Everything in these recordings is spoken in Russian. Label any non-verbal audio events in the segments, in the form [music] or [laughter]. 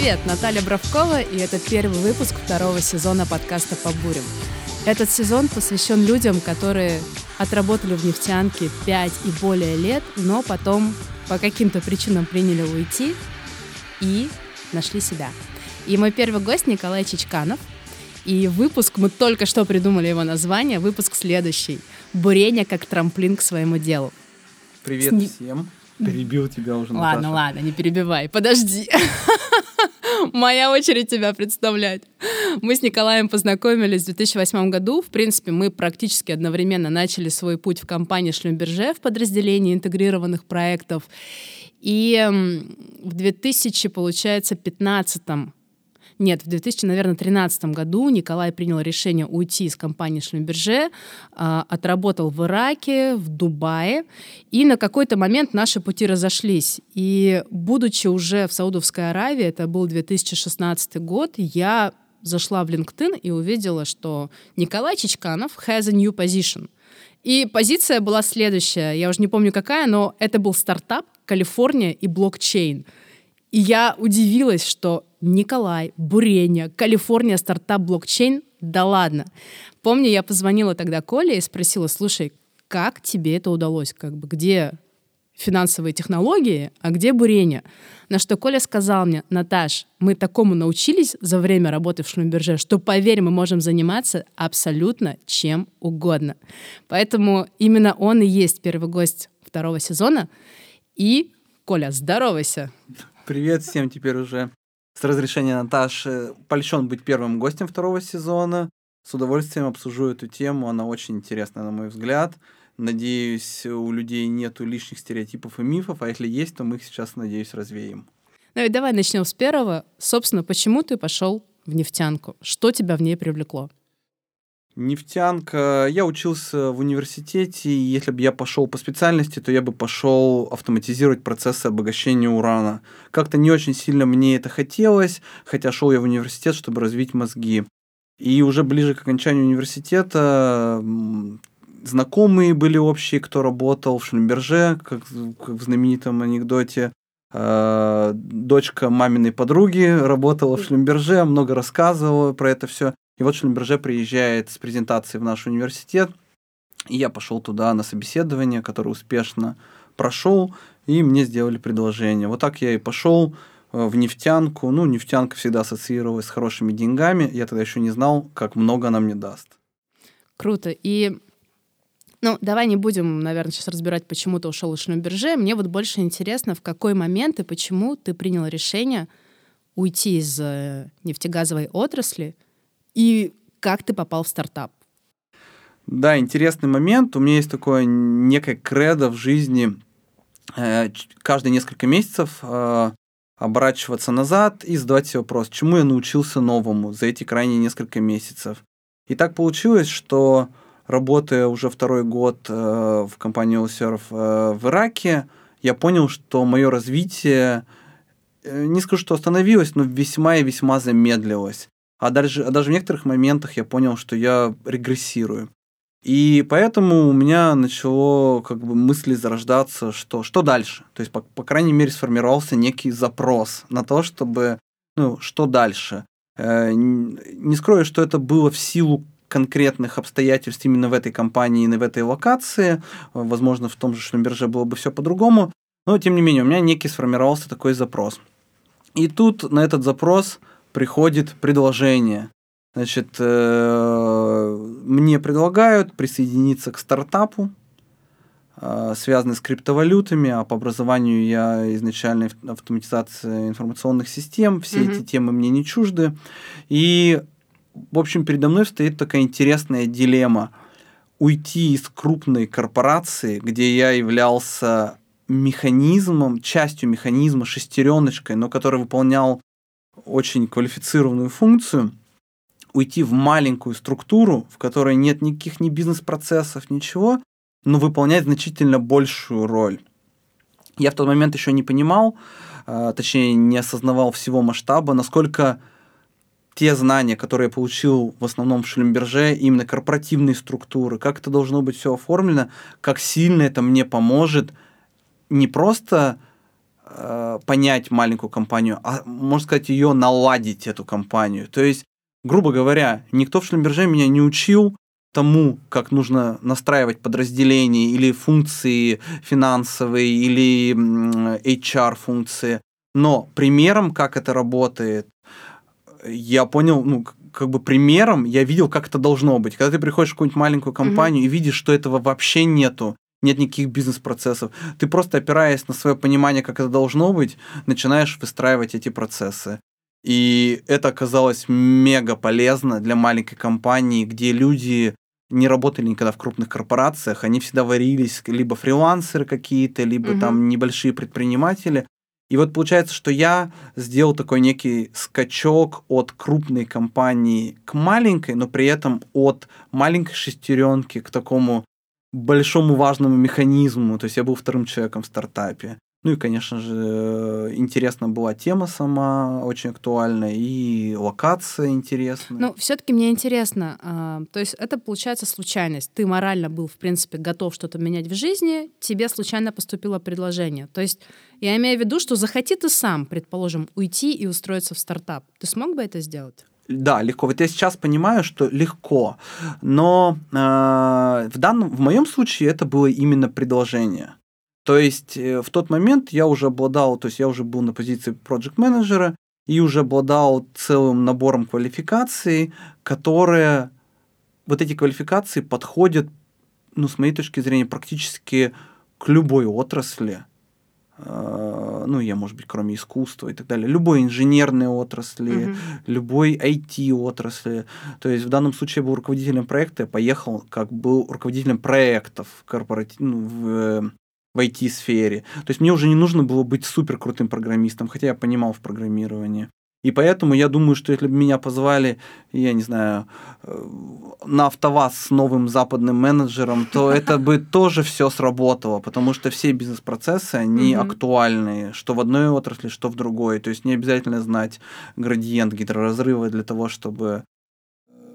Привет, Наталья Бравкова, и это первый выпуск второго сезона подкаста «По бурям». Этот сезон посвящен людям, которые отработали в нефтянке 5 и более лет, но потом по каким-то причинам приняли уйти и нашли себя. И мой первый гость Николай Чичканов. И выпуск, мы только что придумали его название, выпуск следующий. «Бурение как трамплин к своему делу». Привет Сни... всем. Перебил тебя уже, Ладно, Наташа. ладно, не перебивай, подожди. [laughs] Моя очередь тебя представлять. Мы с Николаем познакомились в 2008 году. В принципе, мы практически одновременно начали свой путь в компании Шлюмберже в подразделении интегрированных проектов. И в 2000, получается, 15 нет, в 2000, наверное, 2013 году Николай принял решение уйти из компании Шлюмберже, а, отработал в Ираке, в Дубае, и на какой-то момент наши пути разошлись. И будучи уже в Саудовской Аравии, это был 2016 год, я зашла в LinkedIn и увидела, что Николай Чичканов has a new position. И позиция была следующая, я уже не помню какая, но это был стартап Калифорния и блокчейн. И я удивилась, что Николай, Буреня, Калифорния, стартап блокчейн, да ладно. Помню, я позвонила тогда Коле и спросила, слушай, как тебе это удалось? Как бы где финансовые технологии, а где бурение? На что Коля сказал мне, Наташ, мы такому научились за время работы в Шлюмберже, что, поверь, мы можем заниматься абсолютно чем угодно. Поэтому именно он и есть первый гость второго сезона. И, Коля, здоровайся! Привет всем теперь уже. С разрешения Наташи польщен быть первым гостем второго сезона. С удовольствием обсужу эту тему, она очень интересная, на мой взгляд. Надеюсь, у людей нету лишних стереотипов и мифов, а если есть, то мы их сейчас, надеюсь, развеем. Ну и давай начнем с первого. Собственно, почему ты пошел в нефтянку? Что тебя в ней привлекло? Нефтянка. Я учился в университете, и если бы я пошел по специальности, то я бы пошел автоматизировать процессы обогащения урана. Как-то не очень сильно мне это хотелось, хотя шел я в университет, чтобы развить мозги. И уже ближе к окончанию университета знакомые были общие, кто работал в Шлюмберже, как, как в знаменитом анекдоте. Э, дочка маминой подруги работала в Шлюмберже, много рассказывала про это все. И вот Шлюмберже приезжает с презентацией в наш университет, и я пошел туда на собеседование, которое успешно прошел, и мне сделали предложение. Вот так я и пошел э, в нефтянку. Ну, нефтянка всегда ассоциировалась с хорошими деньгами. Я тогда еще не знал, как много она мне даст. Круто. И ну, давай не будем, наверное, сейчас разбирать, почему ты ушел из Шлюмберже. Мне вот больше интересно, в какой момент и почему ты принял решение уйти из э, нефтегазовой отрасли – и как ты попал в стартап? Да, интересный момент. У меня есть такое некое кредо в жизни э, каждые несколько месяцев э, оборачиваться назад и задавать себе вопрос, чему я научился новому за эти крайние несколько месяцев. И так получилось, что работая уже второй год э, в компании э, в Ираке, я понял, что мое развитие, не скажу, что остановилось, но весьма и весьма замедлилось. А даже, а даже в некоторых моментах я понял, что я регрессирую. И поэтому у меня начало как бы мысли зарождаться, что, что дальше. То есть, по, по крайней мере, сформировался некий запрос на то, чтобы, ну, что дальше. Э, не скрою, что это было в силу конкретных обстоятельств именно в этой компании, и в этой локации. Возможно, в том же Шлюмберже было бы все по-другому. Но, тем не менее, у меня некий сформировался такой запрос. И тут на этот запрос приходит предложение. Значит, э, мне предлагают присоединиться к стартапу, э, связанный с криптовалютами, а по образованию я изначально автоматизация информационных систем, все mm-hmm. эти темы мне не чужды. И, в общем, передо мной стоит такая интересная дилемма. Уйти из крупной корпорации, где я являлся механизмом, частью механизма, шестереночкой, но который выполнял очень квалифицированную функцию, уйти в маленькую структуру, в которой нет никаких ни бизнес-процессов, ничего, но выполнять значительно большую роль. Я в тот момент еще не понимал, э, точнее не осознавал всего масштаба, насколько те знания, которые я получил в основном в Шлюмберже, именно корпоративные структуры, как это должно быть все оформлено, как сильно это мне поможет не просто понять маленькую компанию, а можно сказать, ее наладить, эту компанию. То есть, грубо говоря, никто в Шлемберже меня не учил тому, как нужно настраивать подразделения или функции финансовые, или HR-функции. Но примером, как это работает, я понял, ну, как бы примером я видел, как это должно быть. Когда ты приходишь в какую-нибудь маленькую компанию mm-hmm. и видишь, что этого вообще нету, нет никаких бизнес-процессов, ты просто опираясь на свое понимание, как это должно быть, начинаешь выстраивать эти процессы. И это оказалось мега полезно для маленькой компании, где люди не работали никогда в крупных корпорациях, они всегда варились либо фрилансеры какие-то, либо угу. там небольшие предприниматели. И вот получается, что я сделал такой некий скачок от крупной компании к маленькой, но при этом от маленькой шестеренки к такому большому важному механизму. То есть я был вторым человеком в стартапе. Ну и, конечно же, интересна была тема сама, очень актуальная, и локация интересная. Ну, все-таки мне интересно, э, то есть это получается случайность. Ты морально был, в принципе, готов что-то менять в жизни, тебе случайно поступило предложение. То есть я имею в виду, что захоти ты сам, предположим, уйти и устроиться в стартап. Ты смог бы это сделать? Да, легко. Вот я сейчас понимаю, что легко, но э, в данном, в моем случае это было именно предложение. То есть э, в тот момент я уже обладал, то есть я уже был на позиции проект менеджера и уже обладал целым набором квалификаций, которые вот эти квалификации подходят, ну, с моей точки зрения, практически к любой отрасли. А, ну, я, может быть, кроме искусства и так далее, любой инженерной отрасли, uh-huh. любой IT-отрасли. То есть в данном случае я был руководителем проекта, я поехал как был руководителем проектов корпоратив, ну, в в IT-сфере. То есть мне уже не нужно было быть супер крутым программистом, хотя я понимал в программировании. И поэтому я думаю, что если бы меня позвали, я не знаю, э, на АвтоВАЗ с новым западным менеджером, то [laughs] это бы тоже все сработало, потому что все бизнес-процессы, они актуальны, что в одной отрасли, что в другой. То есть не обязательно знать градиент гидроразрыва для того, чтобы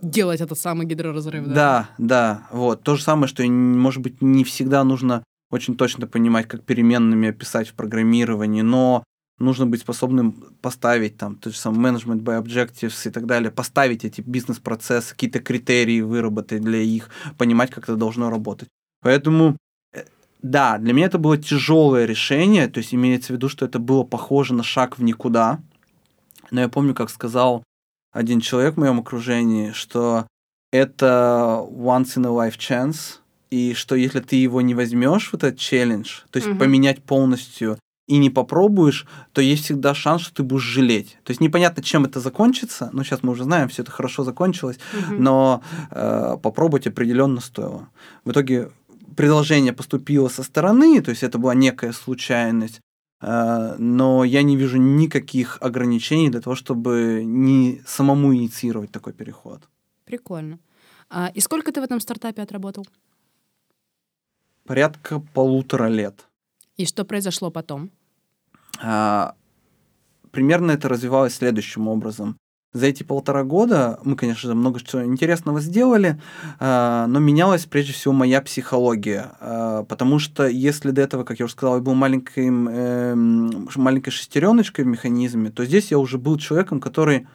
делать этот самый гидроразрыв. Да, да, да вот. То же самое, что, может быть, не всегда нужно очень точно понимать, как переменными описать в программировании, но нужно быть способным поставить там тот же самый management by objectives и так далее, поставить эти бизнес-процессы, какие-то критерии выработать для их, понимать, как это должно работать. Поэтому э, да, для меня это было тяжелое решение, то есть имеется в виду, что это было похоже на шаг в никуда. Но я помню, как сказал один человек в моем окружении, что это once in a life chance, и что если ты его не возьмешь, вот этот челлендж, то есть угу. поменять полностью и не попробуешь, то есть всегда шанс, что ты будешь жалеть. То есть непонятно, чем это закончится. Ну, сейчас мы уже знаем, все это хорошо закончилось, угу. но э, попробовать определенно стоило. В итоге предложение поступило со стороны, то есть это была некая случайность, э, но я не вижу никаких ограничений для того, чтобы не самому инициировать такой переход. Прикольно. А, и сколько ты в этом стартапе отработал? порядка полутора лет. И что произошло потом? А, примерно это развивалось следующим образом. За эти полтора года мы, конечно много чего интересного сделали, а, но менялась прежде всего моя психология. А, потому что если до этого, как я уже сказал, я был маленьким, э, маленькой шестереночкой в механизме, то здесь я уже был человеком, который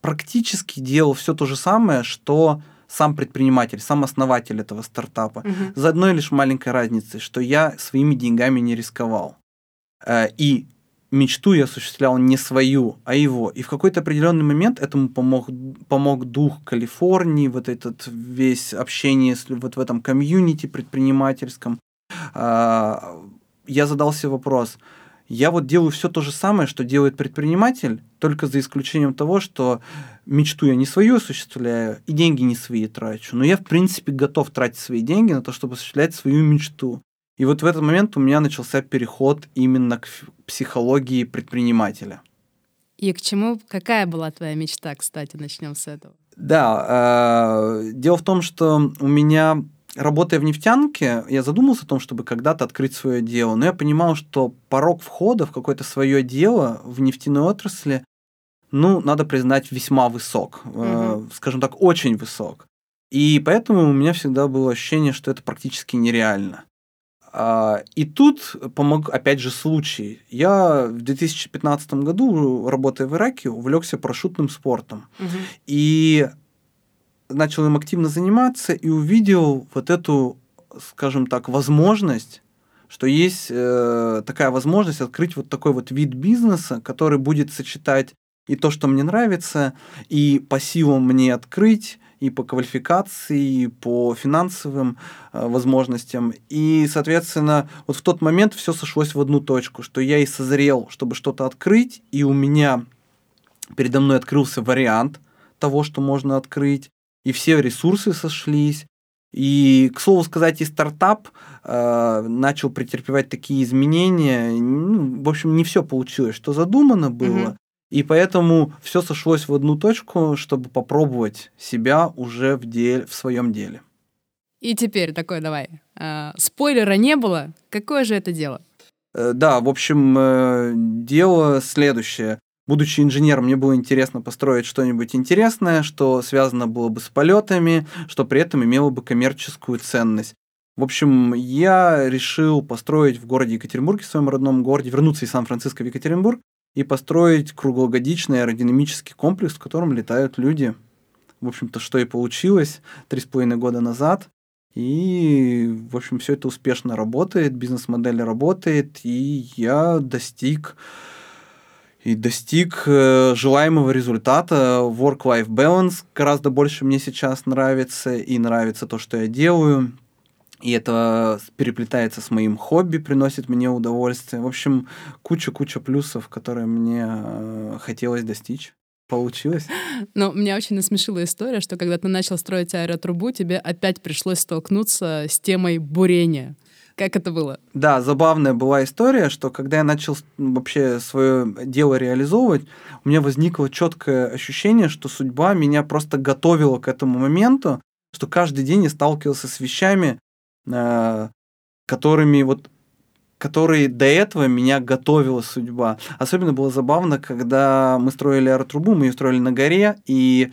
практически делал все то же самое, что сам предприниматель, сам основатель этого стартапа. Угу. За одной лишь маленькой разницей, что я своими деньгами не рисковал. Э, и мечту я осуществлял не свою, а его. И в какой-то определенный момент этому помог, помог дух Калифорнии, вот этот весь общение с, вот в этом комьюнити предпринимательском. А, я задался вопрос, я вот делаю все то же самое, что делает предприниматель, только за исключением того, что мечту я не свою осуществляю и деньги не свои трачу. Но я, в принципе, готов тратить свои деньги на то, чтобы осуществлять свою мечту. И вот в этот момент у меня начался переход именно к психологии предпринимателя. И к чему, какая была твоя мечта, кстати, начнем с этого? Да, э, дело в том, что у меня работая в нефтянке, я задумался о том, чтобы когда-то открыть свое дело, но я понимал, что порог входа в какое-то свое дело в нефтяной отрасли, ну, надо признать, весьма высок, угу. э, скажем так, очень высок. И поэтому у меня всегда было ощущение, что это практически нереально. А, и тут помог, опять же, случай. Я в 2015 году, работая в Ираке, увлекся парашютным спортом. Угу. И начал им активно заниматься и увидел вот эту, скажем так, возможность что есть э, такая возможность открыть вот такой вот вид бизнеса, который будет сочетать и то, что мне нравится, и по силам мне открыть, и по квалификации, и по финансовым э, возможностям. И, соответственно, вот в тот момент все сошлось в одну точку, что я и созрел, чтобы что-то открыть, и у меня передо мной открылся вариант того, что можно открыть, и все ресурсы сошлись. И, к слову сказать, и стартап э, начал претерпевать такие изменения. Ну, в общем, не все получилось, что задумано было. Mm-hmm. И поэтому все сошлось в одну точку, чтобы попробовать себя уже в, деле, в своем деле. И теперь такой давай. Э, спойлера не было. Какое же это дело? Э, да, в общем, э, дело следующее. Будучи инженером, мне было интересно построить что-нибудь интересное, что связано было бы с полетами, что при этом имело бы коммерческую ценность. В общем, я решил построить в городе Екатеринбурге, в своем родном городе, вернуться из Сан-Франциско в Екатеринбург и построить круглогодичный аэродинамический комплекс, в котором летают люди. В общем-то, что и получилось три с половиной года назад. И, в общем, все это успешно работает, бизнес-модель работает, и я достиг и достиг э, желаемого результата. Work-life balance гораздо больше мне сейчас нравится, и нравится то, что я делаю. И это переплетается с моим хобби, приносит мне удовольствие. В общем, куча-куча плюсов, которые мне э, хотелось достичь. Получилось. Но меня очень насмешила история, что когда ты начал строить аэротрубу, тебе опять пришлось столкнуться с темой бурения. Как это было? Да, забавная была история, что когда я начал вообще свое дело реализовывать, у меня возникло четкое ощущение, что судьба меня просто готовила к этому моменту, что каждый день я сталкивался с вещами, Э, которыми вот которые до этого меня готовила судьба. Особенно было забавно, когда мы строили аэротрубу, мы ее строили на горе, и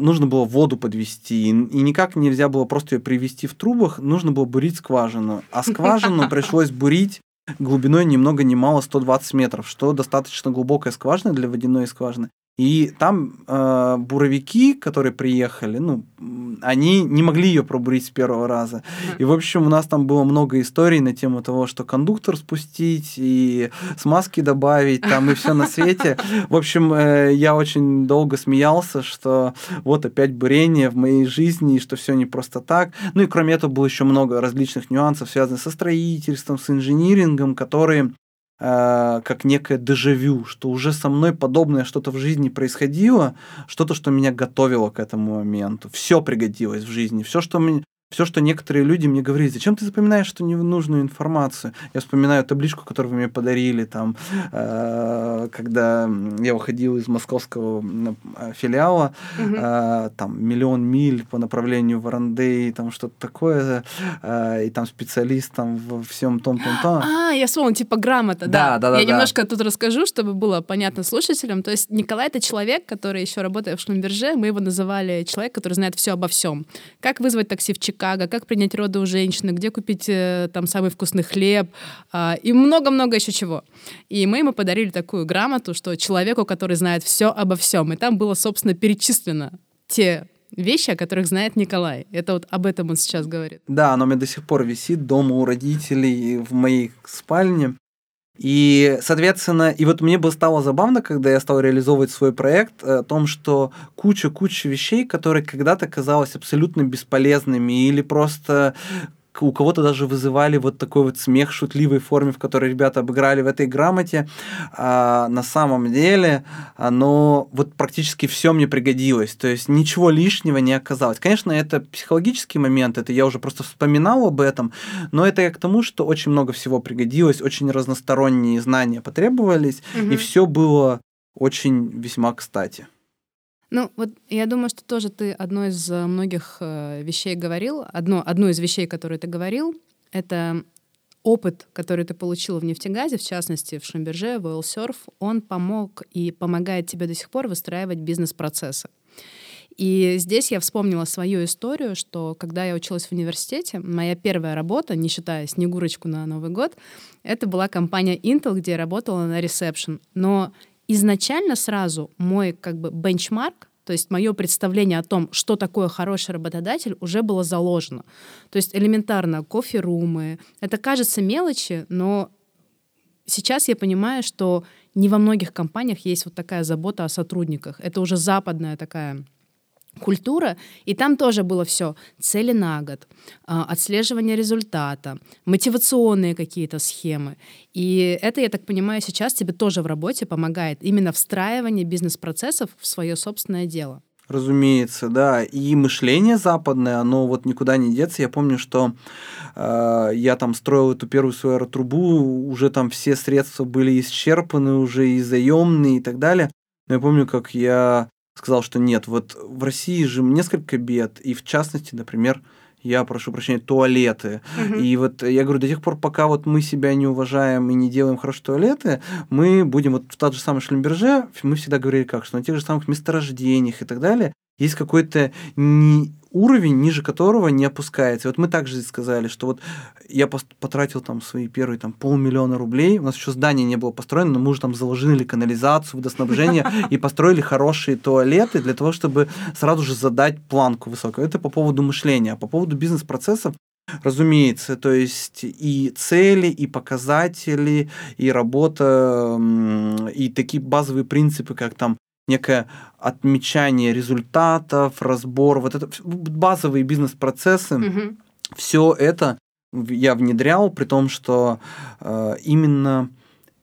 нужно было воду подвести, и никак нельзя было просто ее привести в трубах, нужно было бурить скважину. А скважину пришлось бурить глубиной ни много ни мало 120 метров, что достаточно глубокая скважина для водяной скважины. И там э, буровики, которые приехали, ну, они не могли ее пробурить с первого раза. И, в общем, у нас там было много историй на тему того, что кондуктор спустить и смазки добавить, там и все на свете. В общем, э, я очень долго смеялся, что вот опять бурение в моей жизни, и что все не просто так. Ну и кроме этого было еще много различных нюансов, связанных со строительством, с инжинирингом, которые Э, как некое дежавю, что уже со мной подобное что-то в жизни происходило, что-то, что меня готовило к этому моменту. Все пригодилось в жизни, все, что мне, все, что некоторые люди мне говорили, зачем ты запоминаешь эту ненужную информацию? Я вспоминаю табличку, которую вы мне подарили, там, э, когда я уходил из московского э, филиала, угу. э, там, миллион миль по направлению в Арандей, там, что-то такое, э, и там специалист там во всем том-том-том. А, я вспомнил, типа грамота, да. Да, да, Я да, немножко тут расскажу, чтобы было понятно слушателям. То есть Николай — это человек, который еще работает в Шлюмберже, мы его называли человек, который знает все обо всем. Как вызвать такси в Чикаго, Чикаго, как принять роды у женщины, где купить э, там самый вкусный хлеб э, и много-много еще чего. И мы ему подарили такую грамоту, что человеку, который знает все обо всем. И там было, собственно, перечислено те вещи, о которых знает Николай. Это вот об этом он сейчас говорит. Да, оно у меня до сих пор висит дома у родителей в моей спальне. И, соответственно, и вот мне бы стало забавно, когда я стал реализовывать свой проект, э, о том, что куча-куча вещей, которые когда-то казалось абсолютно бесполезными или просто у кого-то даже вызывали вот такой вот смех шутливой форме, в которой ребята обыграли в этой грамоте. А на самом деле оно вот практически все мне пригодилось. То есть ничего лишнего не оказалось. Конечно, это психологический момент, это я уже просто вспоминал об этом, но это я к тому, что очень много всего пригодилось, очень разносторонние знания потребовались, угу. и все было очень весьма кстати. Ну, вот я думаю, что тоже ты одно из э, многих э, вещей говорил. Одно, одну из вещей, которые ты говорил, это опыт, который ты получил в нефтегазе, в частности, в Шамберже, в Oilsurf, он помог и помогает тебе до сих пор выстраивать бизнес-процессы. И здесь я вспомнила свою историю, что когда я училась в университете, моя первая работа, не считая Снегурочку на Новый год, это была компания Intel, где я работала на ресепшн. Но изначально сразу мой как бы бенчмарк, то есть мое представление о том, что такое хороший работодатель, уже было заложено. То есть элементарно кофе-румы. Это кажется мелочи, но сейчас я понимаю, что не во многих компаниях есть вот такая забота о сотрудниках. Это уже западная такая культура, и там тоже было все цели на год, а, отслеживание результата, мотивационные какие-то схемы. И это, я так понимаю, сейчас тебе тоже в работе помогает именно встраивание бизнес-процессов в свое собственное дело. Разумеется, да. И мышление западное, оно вот никуда не деться. Я помню, что э, я там строил эту первую свою аэротрубу, уже там все средства были исчерпаны, уже и заемные и так далее. Но я помню, как я сказал, что нет, вот в России же несколько бед, и в частности, например, я прошу прощения, туалеты. Угу. И вот я говорю, до тех пор, пока вот мы себя не уважаем и не делаем хорошие туалеты, мы будем вот в тот же самый Шлюмберже, мы всегда говорили как, что на тех же самых месторождениях и так далее есть какой-то не уровень, ниже которого не опускается. И вот мы также сказали, что вот я потратил там свои первые там полмиллиона рублей, у нас еще здание не было построено, но мы уже там заложили канализацию, водоснабжение и построили хорошие туалеты для того, чтобы сразу же задать планку высокую. Это по поводу мышления. А по поводу бизнес-процессов, Разумеется, то есть и цели, и показатели, и работа, и такие базовые принципы, как там некое отмечание результатов, разбор, вот это базовые бизнес-процессы, угу. все это я внедрял, при том, что э, именно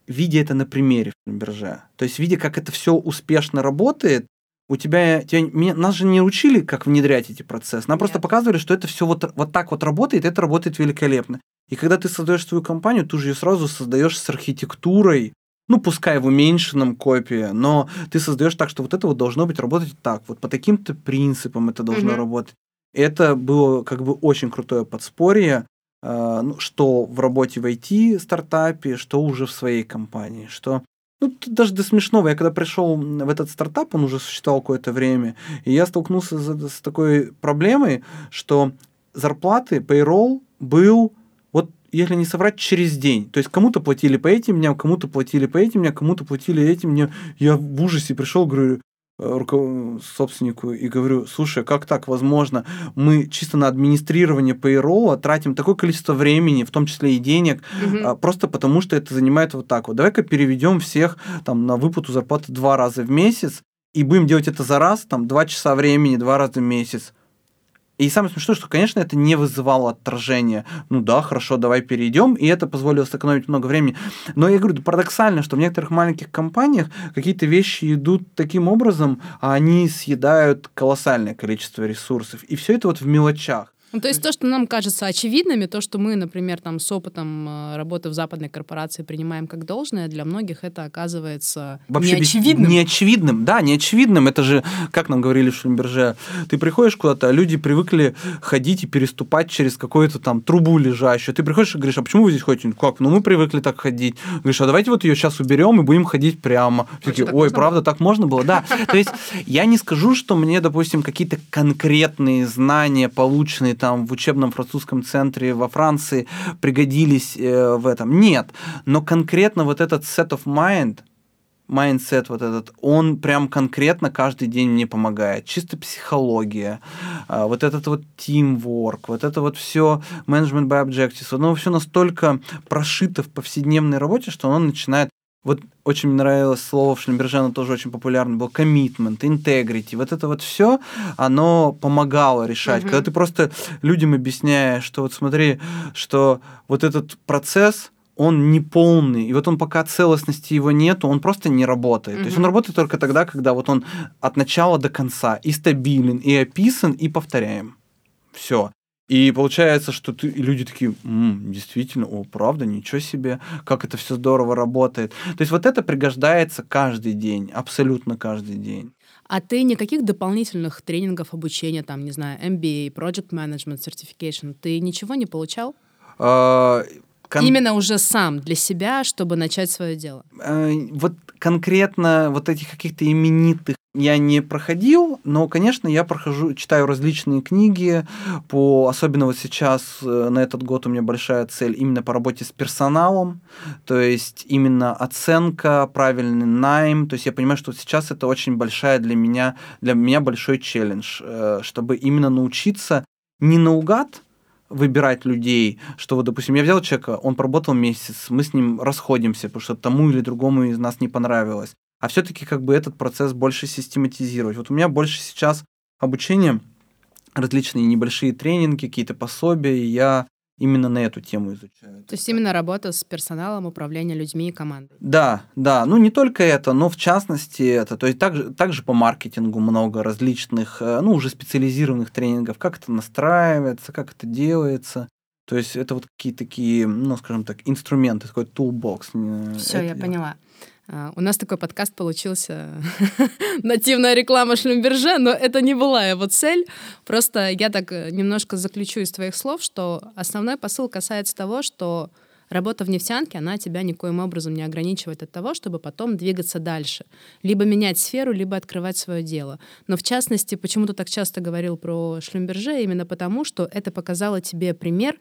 видя это на примере бирже, то есть видя, как это все успешно работает, у тебя, тебя меня, нас же не учили, как внедрять эти процессы. Нам Нет. просто показывали, что это все вот, вот так вот работает, это работает великолепно. И когда ты создаешь свою компанию, ты же ее сразу создаешь с архитектурой, ну, пускай в уменьшенном копии, но ты создаешь так, что вот это вот должно быть работать так, вот по таким-то принципам это должно mm-hmm. работать. Это было как бы очень крутое подспорье, э, ну, что в работе в IT-стартапе, что уже в своей компании, что ну, даже до смешного. Я когда пришел в этот стартап, он уже существовал какое-то время, и я столкнулся с, с такой проблемой, что зарплаты, payroll был если не соврать, через день. То есть кому-то платили по этим дням, кому-то платили по этим дням, кому-то платили этим дням. Я в ужасе пришел, говорю, э, руков... собственнику и говорю, слушай, как так возможно? Мы чисто на администрирование payroll тратим такое количество времени, в том числе и денег, угу. просто потому что это занимает вот так вот. Давай-ка переведем всех там на выплату зарплаты два раза в месяц, и будем делать это за раз, там, два часа времени, два раза в месяц. И самое смешное, что, конечно, это не вызывало отторжения. Ну да, хорошо, давай перейдем, и это позволило сэкономить много времени. Но я говорю, парадоксально, что в некоторых маленьких компаниях какие-то вещи идут таким образом, а они съедают колоссальное количество ресурсов. И все это вот в мелочах. Ну, то есть то, что нам кажется очевидными, то, что мы, например, там с опытом э, работы в западной корпорации принимаем как должное, для многих это оказывается Вообще неочевидным. Неочевидным, да, неочевидным. Это же, как нам говорили в Шлюмберже, ты приходишь куда-то, а люди привыкли ходить и переступать через какую-то там трубу лежащую. Ты приходишь и говоришь, а почему вы здесь ходите? Как? Ну, мы привыкли так ходить. Говоришь, а давайте вот ее сейчас уберем и будем ходить прямо. Такие, Ой, правда, так можно было? Да. То есть я не скажу, что мне, допустим, какие-то конкретные знания, полученные там в учебном французском центре во Франции пригодились э, в этом. Нет. Но конкретно вот этот set of mind, mindset вот этот, он прям конкретно каждый день мне помогает. Чисто психология, э, вот этот вот teamwork, вот это вот все management by objectives, оно все настолько прошито в повседневной работе, что оно начинает вот очень мне нравилось слово в Schlumberger, оно тоже очень популярно было, commitment, integrity. Вот это вот все, оно помогало решать. Угу. Когда ты просто людям объясняешь, что вот смотри, что вот этот процесс, он не полный, и вот он пока целостности его нету, он просто не работает. Mm-hmm. То есть он работает только тогда, когда вот он от начала до конца и стабилен, и описан, и повторяем. Все. И получается, что ты, и люди такие, М, действительно, о, правда, ничего себе, как это все здорово работает. То есть вот это пригождается каждый день, абсолютно каждый день. А ты никаких дополнительных тренингов, обучения, там, не знаю, MBA, Project Management Certification, ты ничего не получал? Кон... Именно уже сам для себя, чтобы начать свое дело. Э, вот конкретно вот этих каких-то именитых я не проходил, но, конечно, я прохожу, читаю различные книги, по, особенно вот сейчас, э, на этот год у меня большая цель именно по работе с персоналом, то есть именно оценка, правильный найм, то есть я понимаю, что сейчас это очень большая для меня, для меня большой челлендж, э, чтобы именно научиться не наугад, выбирать людей, что вот, допустим, я взял человека, он поработал месяц, мы с ним расходимся, потому что тому или другому из нас не понравилось а все-таки как бы этот процесс больше систематизировать. Вот у меня больше сейчас обучение, различные небольшие тренинги, какие-то пособия, и я именно на эту тему изучаю. То есть именно работа с персоналом, управление людьми и командой. Да, да. Ну, не только это, но в частности это. То есть также, также по маркетингу много различных, э, ну, уже специализированных тренингов, как это настраивается, как это делается. То есть это вот какие-то такие, ну, скажем так, инструменты, такой toolbox. Все, я поняла. А, у нас такой подкаст получился [laughs] нативная реклама Шлюмберже, но это не была его цель. Просто я так э, немножко заключу из твоих слов, что основной посыл касается того, что работа в нефтянке, она тебя никоим образом не ограничивает от того, чтобы потом двигаться дальше. Либо менять сферу, либо открывать свое дело. Но в частности, почему ты так часто говорил про Шлюмберже, именно потому, что это показало тебе пример,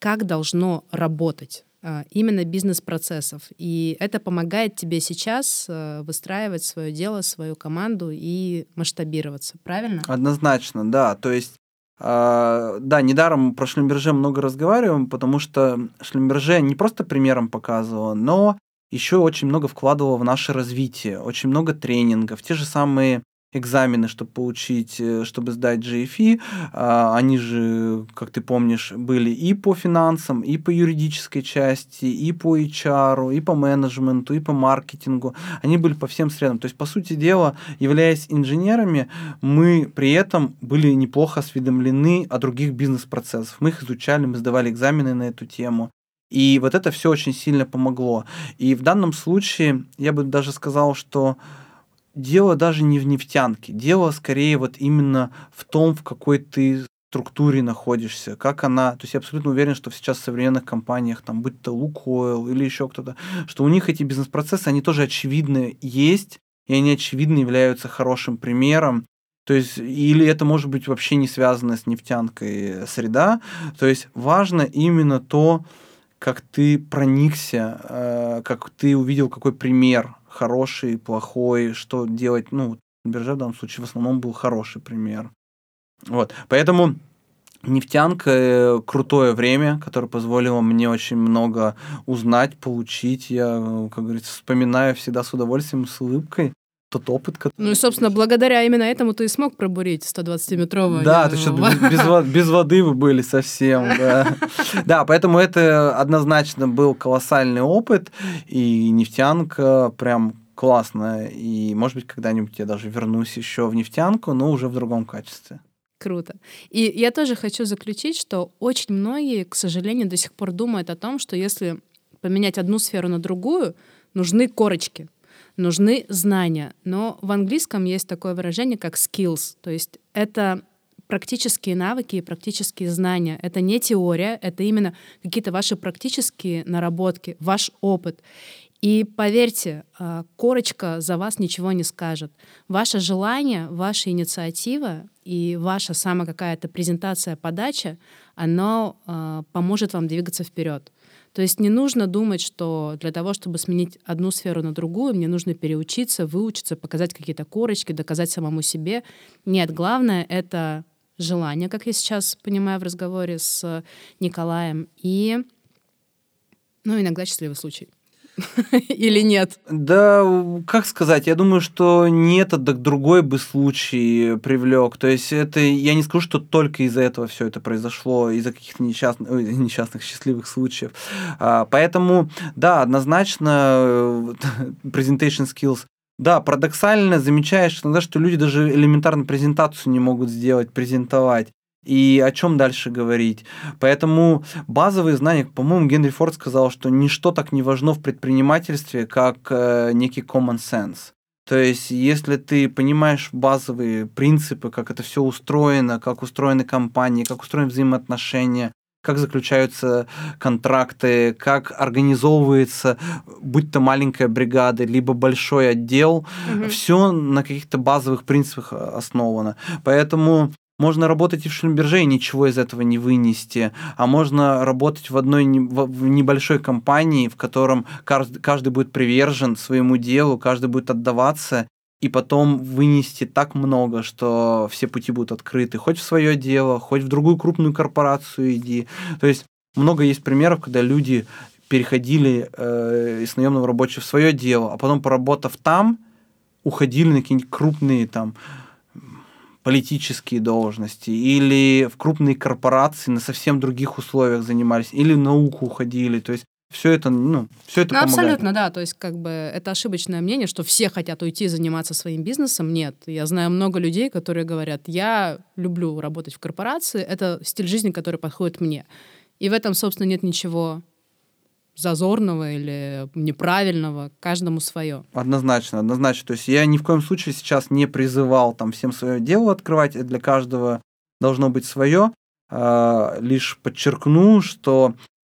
как должно работать именно бизнес-процессов. И это помогает тебе сейчас э, выстраивать свое дело, свою команду и масштабироваться, правильно? Однозначно, да. То есть Uh, да, недаром про Шлюмберже много разговариваем, потому что Шлюмберже не просто примером показывал, но еще очень много вкладывал в наше развитие, очень много тренингов, те же самые экзамены, чтобы получить, э, чтобы сдать GFE. А, они же, как ты помнишь, были и по финансам, и по юридической части, и по HR, и по менеджменту, и по маркетингу. Они были по всем средам. То есть, по сути дела, являясь инженерами, мы при этом были неплохо осведомлены о других бизнес-процессах. Мы их изучали, мы сдавали экзамены на эту тему. И вот это все очень сильно помогло. И в данном случае я бы даже сказал, что дело даже не в нефтянке, дело скорее вот именно в том, в какой ты структуре находишься, как она, то есть я абсолютно уверен, что сейчас в современных компаниях, там, будь то Лукойл или еще кто-то, что у них эти бизнес-процессы, они тоже очевидно есть, и они очевидно являются хорошим примером, то есть, или это может быть вообще не связано с нефтянкой среда, то есть важно именно то, как ты проникся, э, как ты увидел какой пример хороший, плохой, что делать. Ну, биржа в данном случае в основном был хороший пример. Вот. Поэтому нефтянка э, крутое время, которое позволило мне очень много узнать, получить. Я, как говорится, вспоминаю всегда с удовольствием, с улыбкой тот опыт, который... Ну и, собственно, благодаря именно этому ты и смог пробурить 120-метровую. Да, то есть без, [laughs] без воды вы были совсем, да. [laughs] Да, поэтому это однозначно был колоссальный опыт, и нефтянка прям классная, и, может быть, когда-нибудь я даже вернусь еще в нефтянку, но уже в другом качестве. Круто. И я тоже хочу заключить, что очень многие, к сожалению, до сих пор думают о том, что если поменять одну сферу на другую, нужны корочки нужны знания. Но в английском есть такое выражение, как skills. То есть это практические навыки и практические знания. Это не теория, это именно какие-то ваши практические наработки, ваш опыт. И поверьте, а, корочка за вас ничего не скажет. Ваше желание, ваша инициатива и ваша самая какая-то презентация, подача, оно а, поможет вам двигаться вперед. То есть не нужно думать, что для того, чтобы сменить одну сферу на другую, мне нужно переучиться, выучиться, показать какие-то корочки, доказать самому себе. Нет, главное — это желание, как я сейчас понимаю в разговоре с Николаем, и, ну, иногда счастливый случай. [laughs] Или нет? Да, как сказать, я думаю, что не этот, так другой бы случай привлек. То есть это, я не скажу, что только из-за этого все это произошло, из-за каких-то несчастных, несчастных счастливых случаев. А, поэтому, да, однозначно э, [laughs] presentation skills да, парадоксально замечаешь иногда, что люди даже элементарно презентацию не могут сделать, презентовать и о чем дальше говорить. Поэтому базовые знания, по-моему, Генри Форд сказал, что ничто так не важно в предпринимательстве, как э, некий common sense. То есть, если ты понимаешь базовые принципы, как это все устроено, как устроены компании, как устроены взаимоотношения, как заключаются контракты, как организовывается, будь то маленькая бригада, либо большой отдел, угу. все на каких-то базовых принципах э, основано. Поэтому можно работать и в Шлюмберже и ничего из этого не вынести, а можно работать в одной в небольшой компании, в котором каждый, будет привержен своему делу, каждый будет отдаваться, и потом вынести так много, что все пути будут открыты. Хоть в свое дело, хоть в другую крупную корпорацию иди. То есть много есть примеров, когда люди переходили э, из наемного рабочего в свое дело, а потом, поработав там, уходили на какие-нибудь крупные там политические должности, или в крупные корпорации на совсем других условиях занимались, или в науку уходили. То есть все это, ну, все это ну, помогает. абсолютно, да. То есть, как бы, это ошибочное мнение, что все хотят уйти заниматься своим бизнесом. Нет. Я знаю много людей, которые говорят, я люблю работать в корпорации, это стиль жизни, который подходит мне. И в этом, собственно, нет ничего зазорного или неправильного, каждому свое. Однозначно, однозначно. То есть я ни в коем случае сейчас не призывал там всем свое дело открывать, для каждого должно быть свое. А, лишь подчеркну, что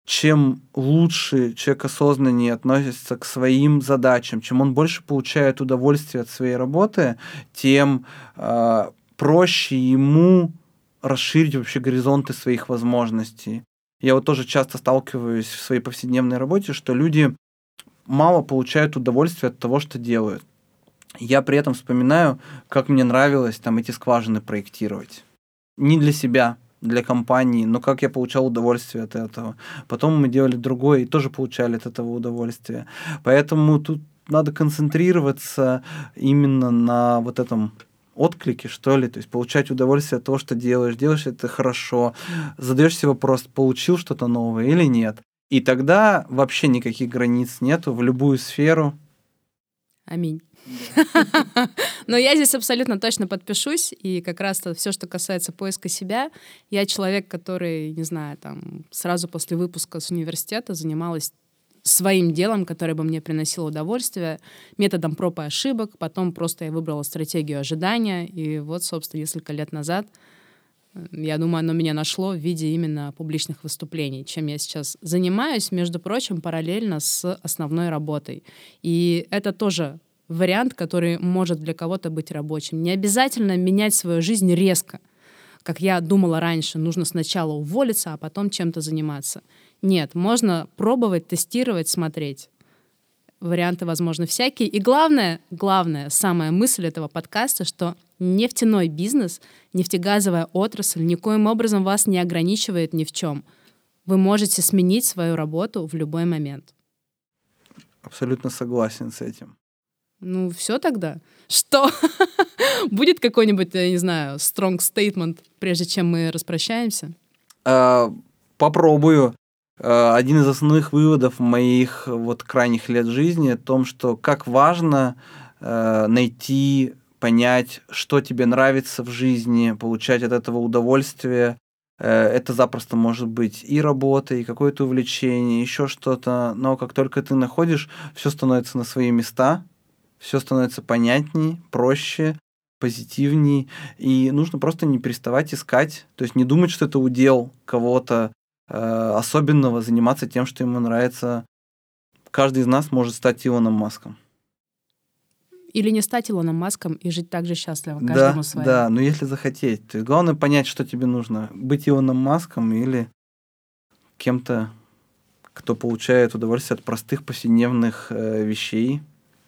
чем лучше человек осознаннее относится к своим задачам, чем он больше получает удовольствие от своей работы, тем э, проще ему расширить вообще горизонты своих возможностей. Я вот тоже часто сталкиваюсь в своей повседневной работе, что люди мало получают удовольствие от того, что делают. Я при этом вспоминаю, как мне нравилось там эти скважины проектировать. Не для себя, для компании, но как я получал удовольствие от этого. Потом мы делали другое и тоже получали от этого удовольствие. Поэтому тут надо концентрироваться именно на вот этом отклике, что ли, то есть получать удовольствие от того, что делаешь, делаешь это хорошо, задаешь себе вопрос, получил что-то новое или нет. И тогда вообще никаких границ нету в любую сферу. Аминь. Но я здесь абсолютно точно подпишусь, и как раз все, что касается поиска себя, я человек, который, не знаю, там, сразу после выпуска с университета занималась своим делом, которое бы мне приносило удовольствие, методом проб и ошибок. Потом просто я выбрала стратегию ожидания. И вот, собственно, несколько лет назад, э, я думаю, оно меня нашло в виде именно публичных выступлений, чем я сейчас занимаюсь, между прочим, параллельно с основной работой. И это тоже вариант, который может для кого-то быть рабочим. Не обязательно менять свою жизнь резко. Как я думала раньше, нужно сначала уволиться, а потом чем-то заниматься. Нет, можно пробовать, тестировать, смотреть. Варианты, возможно, всякие. И главное, главное, самая мысль этого подкаста, что нефтяной бизнес, нефтегазовая отрасль никоим образом вас не ограничивает ни в чем. Вы можете сменить свою работу в любой момент. Абсолютно согласен с этим. Ну, все тогда. Что? [laughs] Будет какой-нибудь, я не знаю, strong statement, прежде чем мы распрощаемся? А, попробую. А, один из основных выводов моих вот крайних лет жизни о том, что как важно а, найти, понять, что тебе нравится в жизни, получать от этого удовольствие. Э, это запросто может быть и работа, и какое-то увлечение, еще что-то. Но как только ты находишь, все становится на свои места, все становится понятней, проще, позитивней, и нужно просто не переставать искать, то есть не думать, что это удел кого-то э, особенного, заниматься тем, что ему нравится. Каждый из нас может стать Илоном Маском. Или не стать Илоном Маском и жить так же счастливо, каждому да, своему. Да, но если захотеть. То есть главное понять, что тебе нужно. Быть Илоном Маском или кем-то, кто получает удовольствие от простых повседневных э, вещей,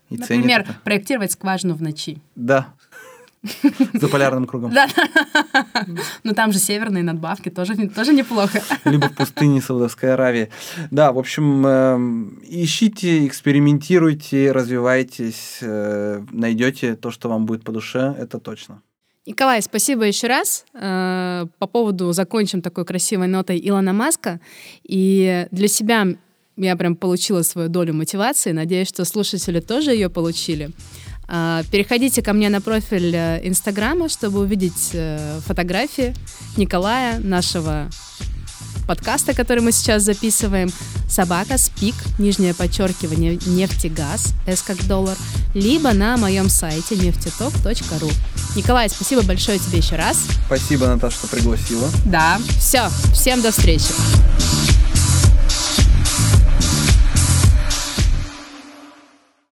и Например, это. проектировать скважину в ночи. Да. [laughs] За полярным кругом. Да. Ну там же северные надбавки, тоже, тоже неплохо. Либо в пустыне Саудовской Аравии. Да, в общем, эм, ищите, экспериментируйте, развивайтесь, э, найдете то, что вам будет по душе, это точно. Николай, спасибо еще раз. Э, по поводу закончим такой красивой нотой Илона Маска. И для себя я прям получила свою долю мотивации. Надеюсь, что слушатели тоже ее получили. А, переходите ко мне на профиль э, Инстаграма, чтобы увидеть э, фотографии Николая, нашего подкаста, который мы сейчас записываем. собака спик, нижнее подчеркивание нефтегаз, с как доллар, либо на моем сайте нефтеток.ру. Николай, спасибо большое тебе еще раз. Спасибо, Наташа, что пригласила. Да, все, всем до встречи.